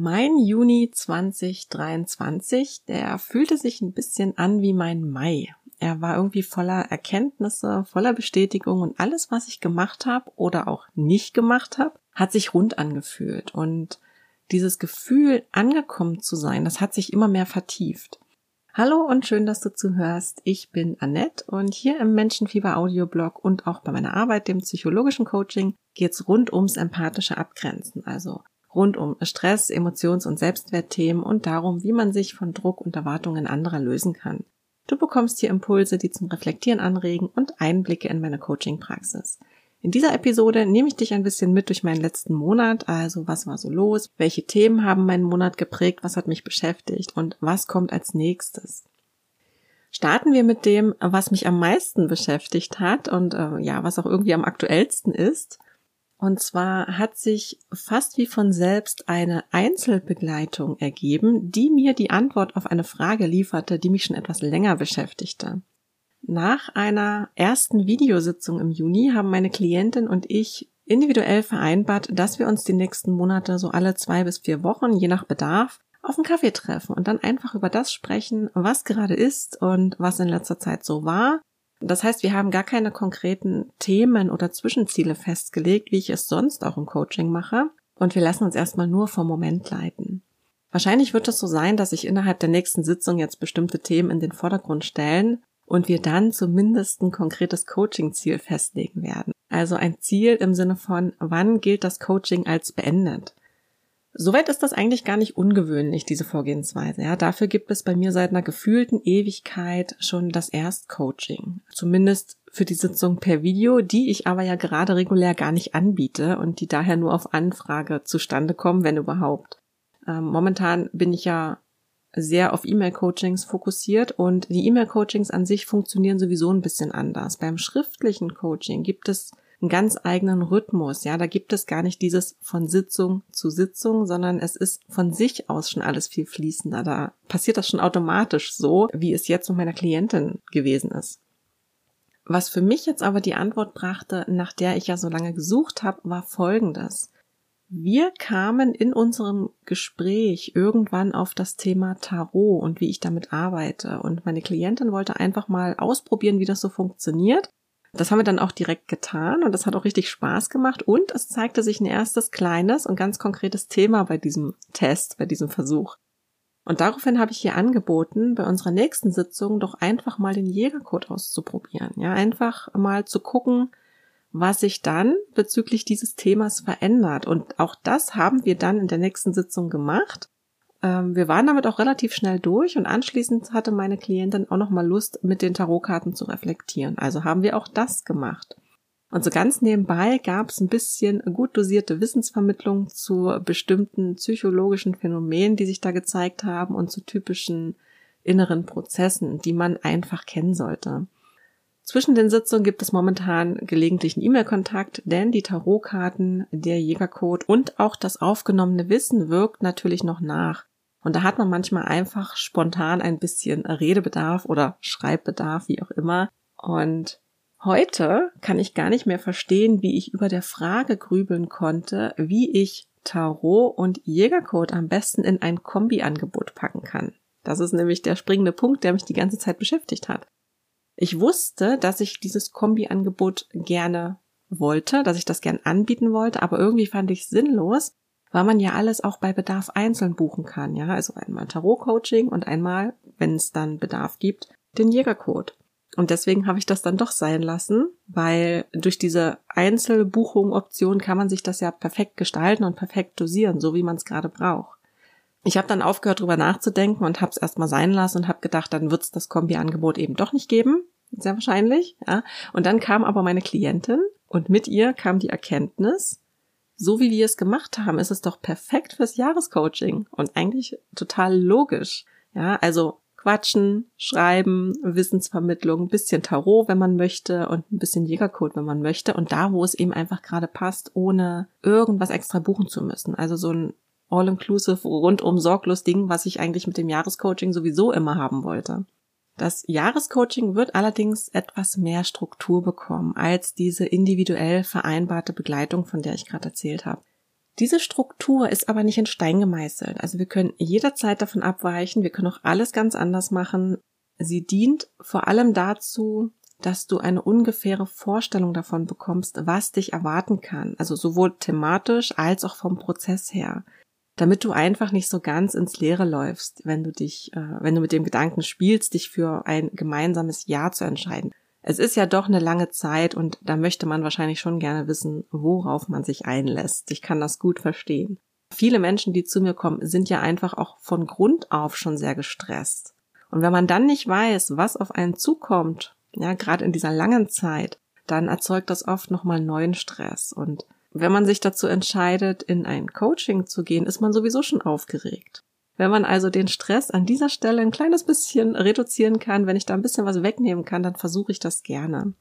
Mein Juni 2023, der fühlte sich ein bisschen an wie mein Mai. Er war irgendwie voller Erkenntnisse, voller Bestätigung und alles, was ich gemacht habe oder auch nicht gemacht habe, hat sich rund angefühlt. Und dieses Gefühl, angekommen zu sein, das hat sich immer mehr vertieft. Hallo und schön, dass du zuhörst. Ich bin Annette und hier im Menschenfieber Audioblog und auch bei meiner Arbeit, dem psychologischen Coaching, geht's rund ums empathische Abgrenzen, also rund um Stress, Emotions- und Selbstwertthemen und darum, wie man sich von Druck und Erwartungen anderer lösen kann. Du bekommst hier Impulse, die zum Reflektieren anregen und Einblicke in meine Coaching-Praxis. In dieser Episode nehme ich dich ein bisschen mit durch meinen letzten Monat, also was war so los, welche Themen haben meinen Monat geprägt, was hat mich beschäftigt und was kommt als nächstes. Starten wir mit dem, was mich am meisten beschäftigt hat und äh, ja, was auch irgendwie am aktuellsten ist. Und zwar hat sich fast wie von selbst eine Einzelbegleitung ergeben, die mir die Antwort auf eine Frage lieferte, die mich schon etwas länger beschäftigte. Nach einer ersten Videositzung im Juni haben meine Klientin und ich individuell vereinbart, dass wir uns die nächsten Monate so alle zwei bis vier Wochen, je nach Bedarf, auf einen Kaffee treffen und dann einfach über das sprechen, was gerade ist und was in letzter Zeit so war das heißt, wir haben gar keine konkreten Themen oder Zwischenziele festgelegt, wie ich es sonst auch im Coaching mache. Und wir lassen uns erstmal nur vom Moment leiten. Wahrscheinlich wird es so sein, dass sich innerhalb der nächsten Sitzung jetzt bestimmte Themen in den Vordergrund stellen und wir dann zumindest ein konkretes Coaching-Ziel festlegen werden. Also ein Ziel im Sinne von, wann gilt das Coaching als beendet? Soweit ist das eigentlich gar nicht ungewöhnlich, diese Vorgehensweise. Ja, dafür gibt es bei mir seit einer gefühlten Ewigkeit schon das Erstcoaching. Zumindest für die Sitzung per Video, die ich aber ja gerade regulär gar nicht anbiete und die daher nur auf Anfrage zustande kommen, wenn überhaupt. Ähm, momentan bin ich ja sehr auf E-Mail-Coachings fokussiert und die E-Mail-Coachings an sich funktionieren sowieso ein bisschen anders. Beim schriftlichen Coaching gibt es einen ganz eigenen Rhythmus. Ja, da gibt es gar nicht dieses von Sitzung zu Sitzung, sondern es ist von sich aus schon alles viel fließender. Da passiert das schon automatisch so, wie es jetzt mit meiner Klientin gewesen ist. Was für mich jetzt aber die Antwort brachte, nach der ich ja so lange gesucht habe, war folgendes. Wir kamen in unserem Gespräch irgendwann auf das Thema Tarot und wie ich damit arbeite. Und meine Klientin wollte einfach mal ausprobieren, wie das so funktioniert. Das haben wir dann auch direkt getan und das hat auch richtig Spaß gemacht und es zeigte sich ein erstes kleines und ganz konkretes Thema bei diesem Test, bei diesem Versuch. Und daraufhin habe ich hier angeboten, bei unserer nächsten Sitzung doch einfach mal den Jägercode auszuprobieren. Ja, einfach mal zu gucken, was sich dann bezüglich dieses Themas verändert. Und auch das haben wir dann in der nächsten Sitzung gemacht. Ähm, wir waren damit auch relativ schnell durch und anschließend hatte meine Klientin auch noch mal Lust, mit den Tarotkarten zu reflektieren. Also haben wir auch das gemacht. Und so ganz nebenbei gab es ein bisschen gut dosierte Wissensvermittlung zu bestimmten psychologischen Phänomenen, die sich da gezeigt haben und zu typischen inneren Prozessen, die man einfach kennen sollte. Zwischen den Sitzungen gibt es momentan gelegentlichen E-Mail-Kontakt, denn die Tarotkarten, der Jägercode und auch das aufgenommene Wissen wirkt natürlich noch nach. Und da hat man manchmal einfach spontan ein bisschen Redebedarf oder Schreibbedarf, wie auch immer. Und heute kann ich gar nicht mehr verstehen, wie ich über der Frage grübeln konnte, wie ich Tarot und Jägercode am besten in ein Kombi-Angebot packen kann. Das ist nämlich der springende Punkt, der mich die ganze Zeit beschäftigt hat. Ich wusste, dass ich dieses Kombi-Angebot gerne wollte, dass ich das gern anbieten wollte, aber irgendwie fand ich sinnlos, weil man ja alles auch bei Bedarf einzeln buchen kann, ja, also einmal Tarot-Coaching und einmal, wenn es dann Bedarf gibt, den Jägercode. Und deswegen habe ich das dann doch sein lassen, weil durch diese Einzelbuchung-Option kann man sich das ja perfekt gestalten und perfekt dosieren, so wie man es gerade braucht. Ich habe dann aufgehört, drüber nachzudenken und habe es erstmal sein lassen und habe gedacht, dann wird es das Kombi-Angebot eben doch nicht geben, sehr wahrscheinlich. Ja. Und dann kam aber meine Klientin und mit ihr kam die Erkenntnis, so wie wir es gemacht haben, ist es doch perfekt fürs Jahrescoaching und eigentlich total logisch. Ja, also quatschen, schreiben, Wissensvermittlung, ein bisschen Tarot, wenn man möchte und ein bisschen Jägercode, wenn man möchte und da, wo es eben einfach gerade passt, ohne irgendwas extra buchen zu müssen. Also so ein All-Inclusive, rundum sorglos Ding, was ich eigentlich mit dem Jahrescoaching sowieso immer haben wollte. Das Jahrescoaching wird allerdings etwas mehr Struktur bekommen als diese individuell vereinbarte Begleitung, von der ich gerade erzählt habe. Diese Struktur ist aber nicht in Stein gemeißelt. Also wir können jederzeit davon abweichen, wir können auch alles ganz anders machen. Sie dient vor allem dazu, dass du eine ungefähre Vorstellung davon bekommst, was dich erwarten kann. Also sowohl thematisch als auch vom Prozess her. Damit du einfach nicht so ganz ins Leere läufst, wenn du dich, äh, wenn du mit dem Gedanken spielst, dich für ein gemeinsames Ja zu entscheiden. Es ist ja doch eine lange Zeit und da möchte man wahrscheinlich schon gerne wissen, worauf man sich einlässt. Ich kann das gut verstehen. Viele Menschen, die zu mir kommen, sind ja einfach auch von Grund auf schon sehr gestresst. Und wenn man dann nicht weiß, was auf einen zukommt ja, gerade in dieser langen Zeit, dann erzeugt das oft nochmal neuen Stress. Und wenn man sich dazu entscheidet, in ein Coaching zu gehen, ist man sowieso schon aufgeregt. Wenn man also den Stress an dieser Stelle ein kleines bisschen reduzieren kann, wenn ich da ein bisschen was wegnehmen kann, dann versuche ich das gerne.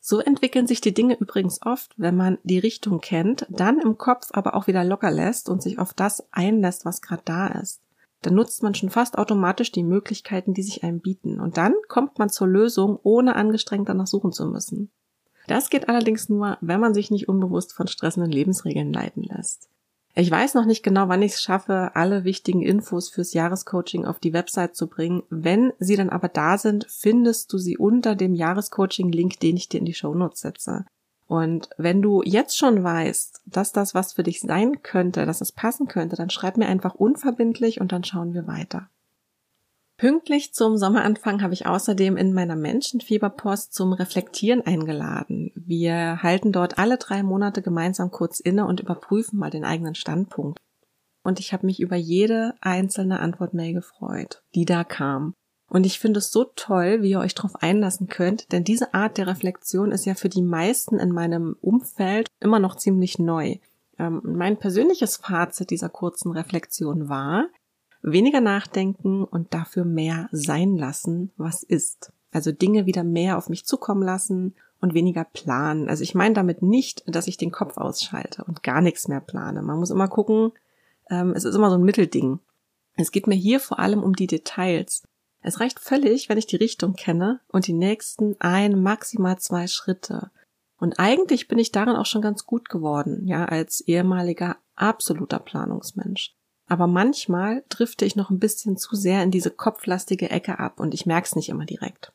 So entwickeln sich die Dinge übrigens oft, wenn man die Richtung kennt, dann im Kopf aber auch wieder locker lässt und sich auf das einlässt, was gerade da ist dann nutzt man schon fast automatisch die Möglichkeiten, die sich einem bieten. Und dann kommt man zur Lösung, ohne angestrengt danach suchen zu müssen. Das geht allerdings nur, wenn man sich nicht unbewusst von stressenden Lebensregeln leiten lässt. Ich weiß noch nicht genau, wann ich es schaffe, alle wichtigen Infos fürs Jahrescoaching auf die Website zu bringen. Wenn sie dann aber da sind, findest du sie unter dem Jahrescoaching-Link, den ich dir in die Show Notes setze. Und wenn du jetzt schon weißt, dass das was für dich sein könnte, dass es passen könnte, dann schreib mir einfach unverbindlich und dann schauen wir weiter. Pünktlich zum Sommeranfang habe ich außerdem in meiner Menschenfieberpost zum Reflektieren eingeladen. Wir halten dort alle drei Monate gemeinsam kurz inne und überprüfen mal den eigenen Standpunkt. Und ich habe mich über jede einzelne Antwortmail gefreut, die da kam. Und ich finde es so toll, wie ihr euch darauf einlassen könnt, denn diese Art der Reflexion ist ja für die meisten in meinem Umfeld immer noch ziemlich neu. Ähm, mein persönliches Fazit dieser kurzen Reflexion war, weniger nachdenken und dafür mehr sein lassen, was ist. Also Dinge wieder mehr auf mich zukommen lassen und weniger planen. Also ich meine damit nicht, dass ich den Kopf ausschalte und gar nichts mehr plane. Man muss immer gucken, ähm, es ist immer so ein Mittelding. Es geht mir hier vor allem um die Details. Es reicht völlig, wenn ich die Richtung kenne und die nächsten ein, maximal zwei Schritte. Und eigentlich bin ich darin auch schon ganz gut geworden, ja, als ehemaliger absoluter Planungsmensch. Aber manchmal drifte ich noch ein bisschen zu sehr in diese kopflastige Ecke ab und ich merke es nicht immer direkt.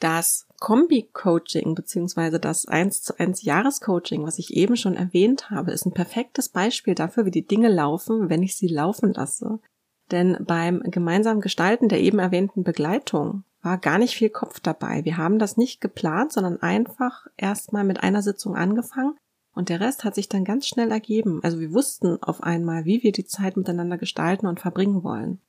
Das Kombi-Coaching beziehungsweise das 1 zu 1 Jahrescoaching, was ich eben schon erwähnt habe, ist ein perfektes Beispiel dafür, wie die Dinge laufen, wenn ich sie laufen lasse. Denn beim gemeinsamen Gestalten der eben erwähnten Begleitung war gar nicht viel Kopf dabei. Wir haben das nicht geplant, sondern einfach erstmal mit einer Sitzung angefangen und der Rest hat sich dann ganz schnell ergeben. Also wir wussten auf einmal, wie wir die Zeit miteinander gestalten und verbringen wollen.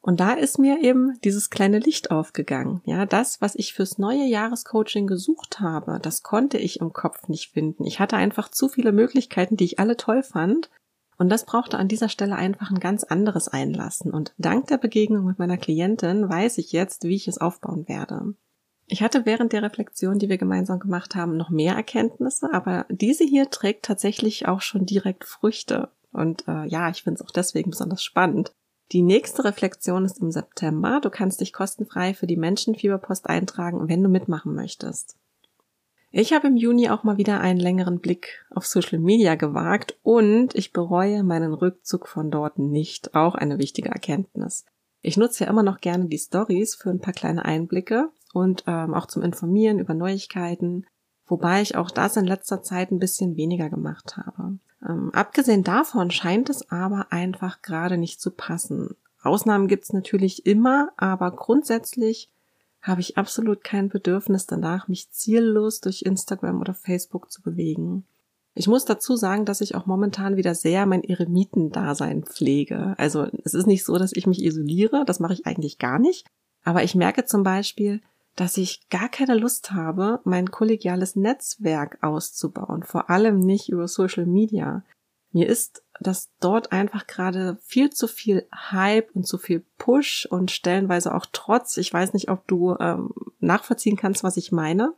Und da ist mir eben dieses kleine Licht aufgegangen. Ja, das, was ich fürs neue Jahrescoaching gesucht habe, das konnte ich im Kopf nicht finden. Ich hatte einfach zu viele Möglichkeiten, die ich alle toll fand und das brauchte an dieser Stelle einfach ein ganz anderes Einlassen. Und dank der Begegnung mit meiner Klientin weiß ich jetzt, wie ich es aufbauen werde. Ich hatte während der Reflexion, die wir gemeinsam gemacht haben, noch mehr Erkenntnisse, aber diese hier trägt tatsächlich auch schon direkt Früchte. Und äh, ja, ich finde es auch deswegen besonders spannend. Die nächste Reflexion ist im September. Du kannst dich kostenfrei für die Menschenfieberpost eintragen, wenn du mitmachen möchtest. Ich habe im Juni auch mal wieder einen längeren Blick auf Social Media gewagt und ich bereue meinen Rückzug von dort nicht. Auch eine wichtige Erkenntnis. Ich nutze ja immer noch gerne die Stories für ein paar kleine Einblicke und ähm, auch zum Informieren über Neuigkeiten, wobei ich auch das in letzter Zeit ein bisschen weniger gemacht habe. Ähm, abgesehen davon scheint es aber einfach gerade nicht zu passen. Ausnahmen gibt's natürlich immer, aber grundsätzlich habe ich absolut kein Bedürfnis danach, mich ziellos durch Instagram oder Facebook zu bewegen. Ich muss dazu sagen, dass ich auch momentan wieder sehr mein Eremitendasein pflege. Also es ist nicht so, dass ich mich isoliere, das mache ich eigentlich gar nicht. Aber ich merke zum Beispiel, dass ich gar keine Lust habe, mein kollegiales Netzwerk auszubauen, vor allem nicht über Social Media. Mir ist das dort einfach gerade viel zu viel Hype und zu viel Push und stellenweise auch Trotz. Ich weiß nicht, ob du ähm, nachvollziehen kannst, was ich meine.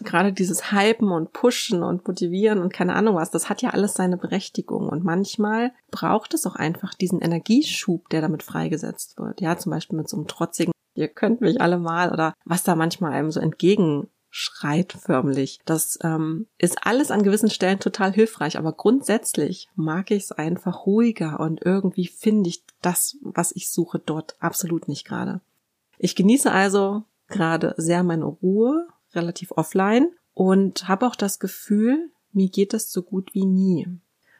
Gerade dieses Hypen und Pushen und Motivieren und keine Ahnung was, das hat ja alles seine Berechtigung. Und manchmal braucht es auch einfach diesen Energieschub, der damit freigesetzt wird. Ja, zum Beispiel mit so einem trotzigen, ihr könnt mich alle mal oder was da manchmal einem so entgegen schreit förmlich. Das ähm, ist alles an gewissen Stellen total hilfreich, aber grundsätzlich mag ich es einfach ruhiger und irgendwie finde ich das, was ich suche, dort absolut nicht gerade. Ich genieße also gerade sehr meine Ruhe, relativ offline und habe auch das Gefühl, mir geht es so gut wie nie.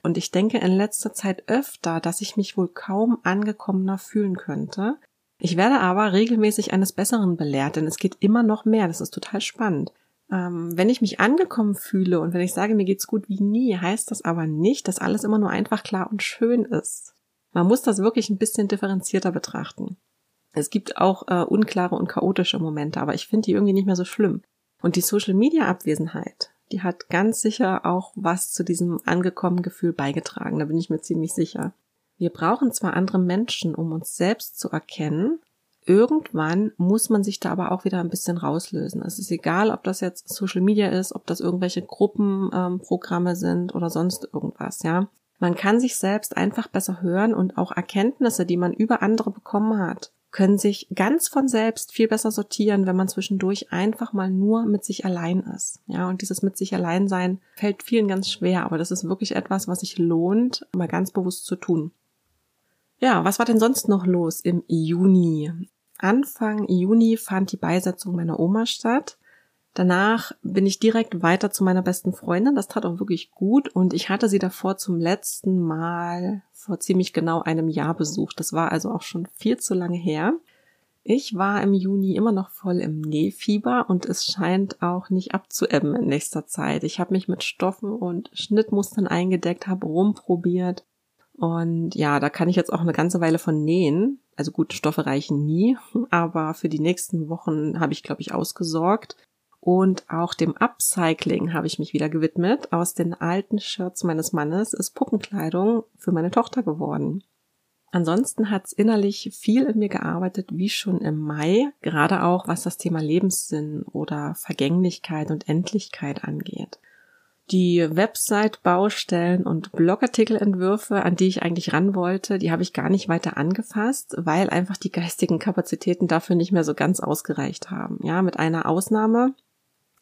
Und ich denke in letzter Zeit öfter, dass ich mich wohl kaum angekommener fühlen könnte, ich werde aber regelmäßig eines Besseren belehrt, denn es geht immer noch mehr. Das ist total spannend. Ähm, wenn ich mich angekommen fühle und wenn ich sage, mir geht's gut wie nie, heißt das aber nicht, dass alles immer nur einfach klar und schön ist. Man muss das wirklich ein bisschen differenzierter betrachten. Es gibt auch äh, unklare und chaotische Momente, aber ich finde die irgendwie nicht mehr so schlimm. Und die Social Media Abwesenheit, die hat ganz sicher auch was zu diesem angekommenen Gefühl beigetragen, da bin ich mir ziemlich sicher. Wir brauchen zwar andere Menschen, um uns selbst zu erkennen, irgendwann muss man sich da aber auch wieder ein bisschen rauslösen. Es ist egal, ob das jetzt Social Media ist, ob das irgendwelche Gruppenprogramme ähm, sind oder sonst irgendwas, ja. Man kann sich selbst einfach besser hören und auch Erkenntnisse, die man über andere bekommen hat, können sich ganz von selbst viel besser sortieren, wenn man zwischendurch einfach mal nur mit sich allein ist. Ja, und dieses mit sich allein sein fällt vielen ganz schwer, aber das ist wirklich etwas, was sich lohnt, mal ganz bewusst zu tun. Ja, was war denn sonst noch los im Juni? Anfang Juni fand die Beisetzung meiner Oma statt. Danach bin ich direkt weiter zu meiner besten Freundin. Das tat auch wirklich gut und ich hatte sie davor zum letzten Mal vor ziemlich genau einem Jahr besucht. Das war also auch schon viel zu lange her. Ich war im Juni immer noch voll im Nähfieber und es scheint auch nicht abzuebben in nächster Zeit. Ich habe mich mit Stoffen und Schnittmustern eingedeckt, habe rumprobiert und ja, da kann ich jetzt auch eine ganze Weile von nähen. Also gut, Stoffe reichen nie, aber für die nächsten Wochen habe ich, glaube ich, ausgesorgt. Und auch dem Upcycling habe ich mich wieder gewidmet. Aus den alten Shirts meines Mannes ist Puppenkleidung für meine Tochter geworden. Ansonsten hat's innerlich viel in mir gearbeitet, wie schon im Mai, gerade auch was das Thema Lebenssinn oder Vergänglichkeit und Endlichkeit angeht die Website-Baustellen und Blogartikelentwürfe, an die ich eigentlich ran wollte, die habe ich gar nicht weiter angefasst, weil einfach die geistigen Kapazitäten dafür nicht mehr so ganz ausgereicht haben. Ja, mit einer Ausnahme.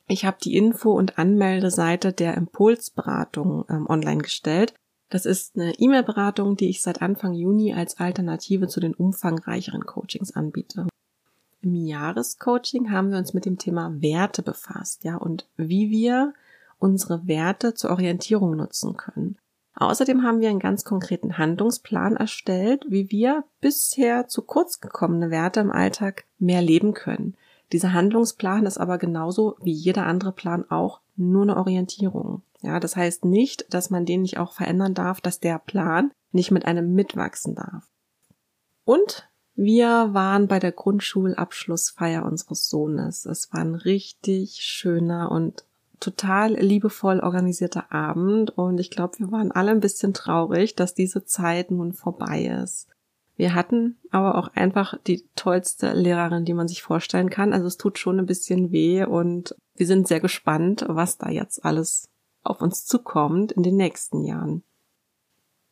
Ich habe die Info- und Anmeldeseite der Impulsberatung ähm, online gestellt. Das ist eine E-Mail-Beratung, die ich seit Anfang Juni als Alternative zu den umfangreicheren Coachings anbiete. Im Jahrescoaching haben wir uns mit dem Thema Werte befasst, ja, und wie wir unsere Werte zur Orientierung nutzen können. Außerdem haben wir einen ganz konkreten Handlungsplan erstellt, wie wir bisher zu kurz gekommene Werte im Alltag mehr leben können. Dieser Handlungsplan ist aber genauso wie jeder andere Plan auch nur eine Orientierung. Ja, das heißt nicht, dass man den nicht auch verändern darf, dass der Plan nicht mit einem mitwachsen darf. Und wir waren bei der Grundschulabschlussfeier unseres Sohnes. Es war ein richtig schöner und total liebevoll organisierter Abend und ich glaube, wir waren alle ein bisschen traurig, dass diese Zeit nun vorbei ist. Wir hatten aber auch einfach die tollste Lehrerin, die man sich vorstellen kann. Also es tut schon ein bisschen weh und wir sind sehr gespannt, was da jetzt alles auf uns zukommt in den nächsten Jahren.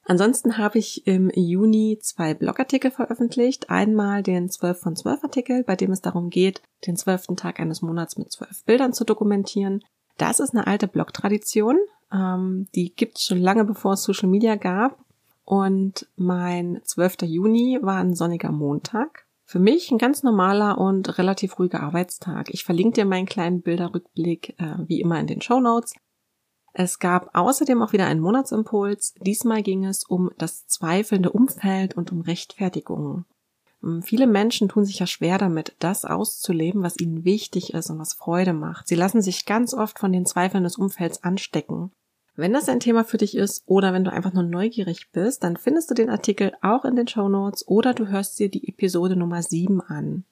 Ansonsten habe ich im Juni zwei Blogartikel veröffentlicht. Einmal den 12 von 12 Artikel, bei dem es darum geht, den zwölften Tag eines Monats mit zwölf Bildern zu dokumentieren. Das ist eine alte Blog-Tradition. Ähm, die gibt es schon lange bevor es Social Media gab. Und mein 12. Juni war ein sonniger Montag. Für mich ein ganz normaler und relativ ruhiger Arbeitstag. Ich verlinke dir meinen kleinen Bilderrückblick äh, wie immer in den Show Notes. Es gab außerdem auch wieder einen Monatsimpuls. Diesmal ging es um das zweifelnde Umfeld und um Rechtfertigungen. Ähm, viele Menschen tun sich ja schwer damit, das auszuleben, was ihnen wichtig ist und was Freude macht. Sie lassen sich ganz oft von den Zweifeln des Umfelds anstecken. Wenn das ein Thema für dich ist oder wenn du einfach nur neugierig bist, dann findest du den Artikel auch in den Show Notes oder du hörst dir die Episode Nummer 7 an.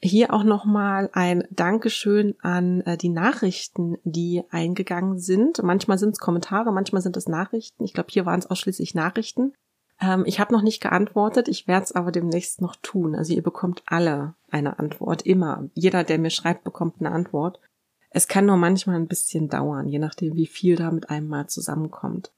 Hier auch nochmal ein Dankeschön an äh, die Nachrichten, die eingegangen sind. Manchmal sind es Kommentare, manchmal sind es Nachrichten. Ich glaube, hier waren es ausschließlich Nachrichten. Ähm, ich habe noch nicht geantwortet, ich werde es aber demnächst noch tun. Also ihr bekommt alle eine Antwort, immer. Jeder, der mir schreibt, bekommt eine Antwort. Es kann nur manchmal ein bisschen dauern, je nachdem, wie viel da mit einem mal zusammenkommt.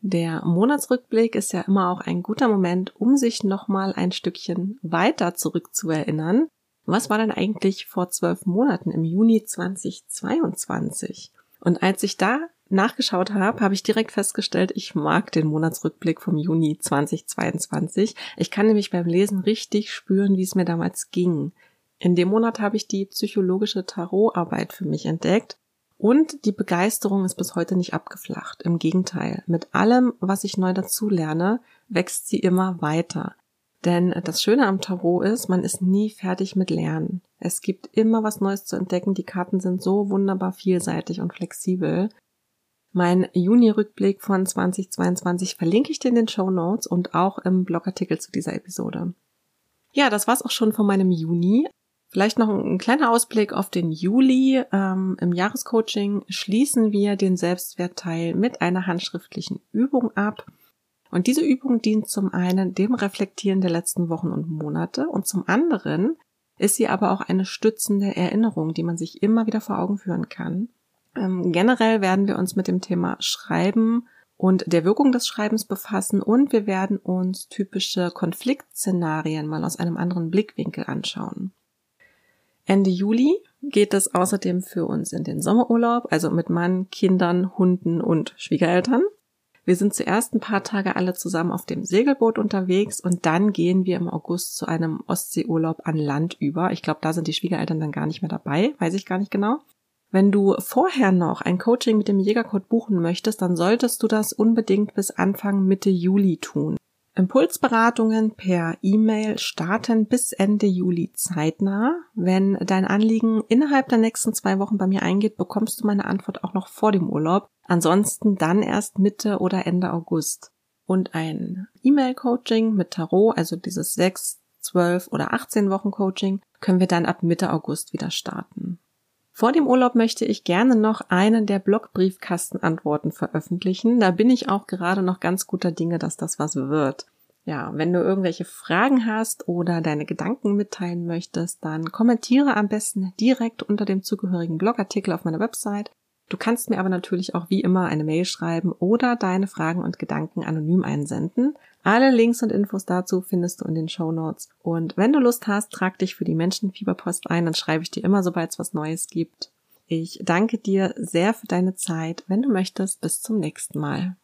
Der Monatsrückblick ist ja immer auch ein guter Moment, um sich nochmal ein Stückchen weiter zurückzuerinnern. was war denn eigentlich vor zwölf Monaten im Juni 2022? Und als ich da nachgeschaut habe, habe ich direkt festgestellt, ich mag den Monatsrückblick vom Juni 2022. Ich kann nämlich beim Lesen richtig spüren, wie es mir damals ging. In dem Monat habe ich die psychologische Tarotarbeit für mich entdeckt und die Begeisterung ist bis heute nicht abgeflacht. Im Gegenteil, mit allem, was ich neu dazu lerne, wächst sie immer weiter. Denn das Schöne am Tarot ist, man ist nie fertig mit Lernen. Es gibt immer was Neues zu entdecken. Die Karten sind so wunderbar vielseitig und flexibel. Mein Juni-Rückblick von 2022 verlinke ich dir in den Show Notes und auch im Blogartikel zu dieser Episode. Ja, das war's auch schon von meinem Juni. Vielleicht noch ein kleiner Ausblick auf den Juli. Ähm, Im Jahrescoaching schließen wir den Selbstwertteil mit einer handschriftlichen Übung ab. Und diese Übung dient zum einen dem Reflektieren der letzten Wochen und Monate und zum anderen ist sie aber auch eine stützende Erinnerung, die man sich immer wieder vor Augen führen kann. Ähm, generell werden wir uns mit dem Thema Schreiben und der Wirkung des Schreibens befassen und wir werden uns typische Konfliktszenarien mal aus einem anderen Blickwinkel anschauen. Ende Juli geht es außerdem für uns in den Sommerurlaub, also mit Mann, Kindern, Hunden und Schwiegereltern. Wir sind zuerst ein paar Tage alle zusammen auf dem Segelboot unterwegs und dann gehen wir im August zu einem Ostseeurlaub an Land über. Ich glaube, da sind die Schwiegereltern dann gar nicht mehr dabei, weiß ich gar nicht genau. Wenn du vorher noch ein Coaching mit dem Jägercode buchen möchtest, dann solltest du das unbedingt bis Anfang Mitte Juli tun. Impulsberatungen per E-Mail starten bis Ende Juli zeitnah. Wenn dein Anliegen innerhalb der nächsten zwei Wochen bei mir eingeht, bekommst du meine Antwort auch noch vor dem Urlaub. Ansonsten dann erst Mitte oder Ende August. Und ein E-Mail-Coaching mit Tarot, also dieses sechs, zwölf oder 18 Wochen Coaching, können wir dann ab Mitte August wieder starten. Vor dem Urlaub möchte ich gerne noch einen der Blogbriefkastenantworten veröffentlichen. Da bin ich auch gerade noch ganz guter Dinge, dass das was wird. Ja, wenn du irgendwelche Fragen hast oder deine Gedanken mitteilen möchtest, dann kommentiere am besten direkt unter dem zugehörigen Blogartikel auf meiner Website. Du kannst mir aber natürlich auch wie immer eine Mail schreiben oder deine Fragen und Gedanken anonym einsenden. Alle Links und Infos dazu findest du in den Show Notes. Und wenn du Lust hast, trag dich für die Menschenfieberpost ein, dann schreibe ich dir immer, sobald es was Neues gibt. Ich danke dir sehr für deine Zeit. Wenn du möchtest, bis zum nächsten Mal.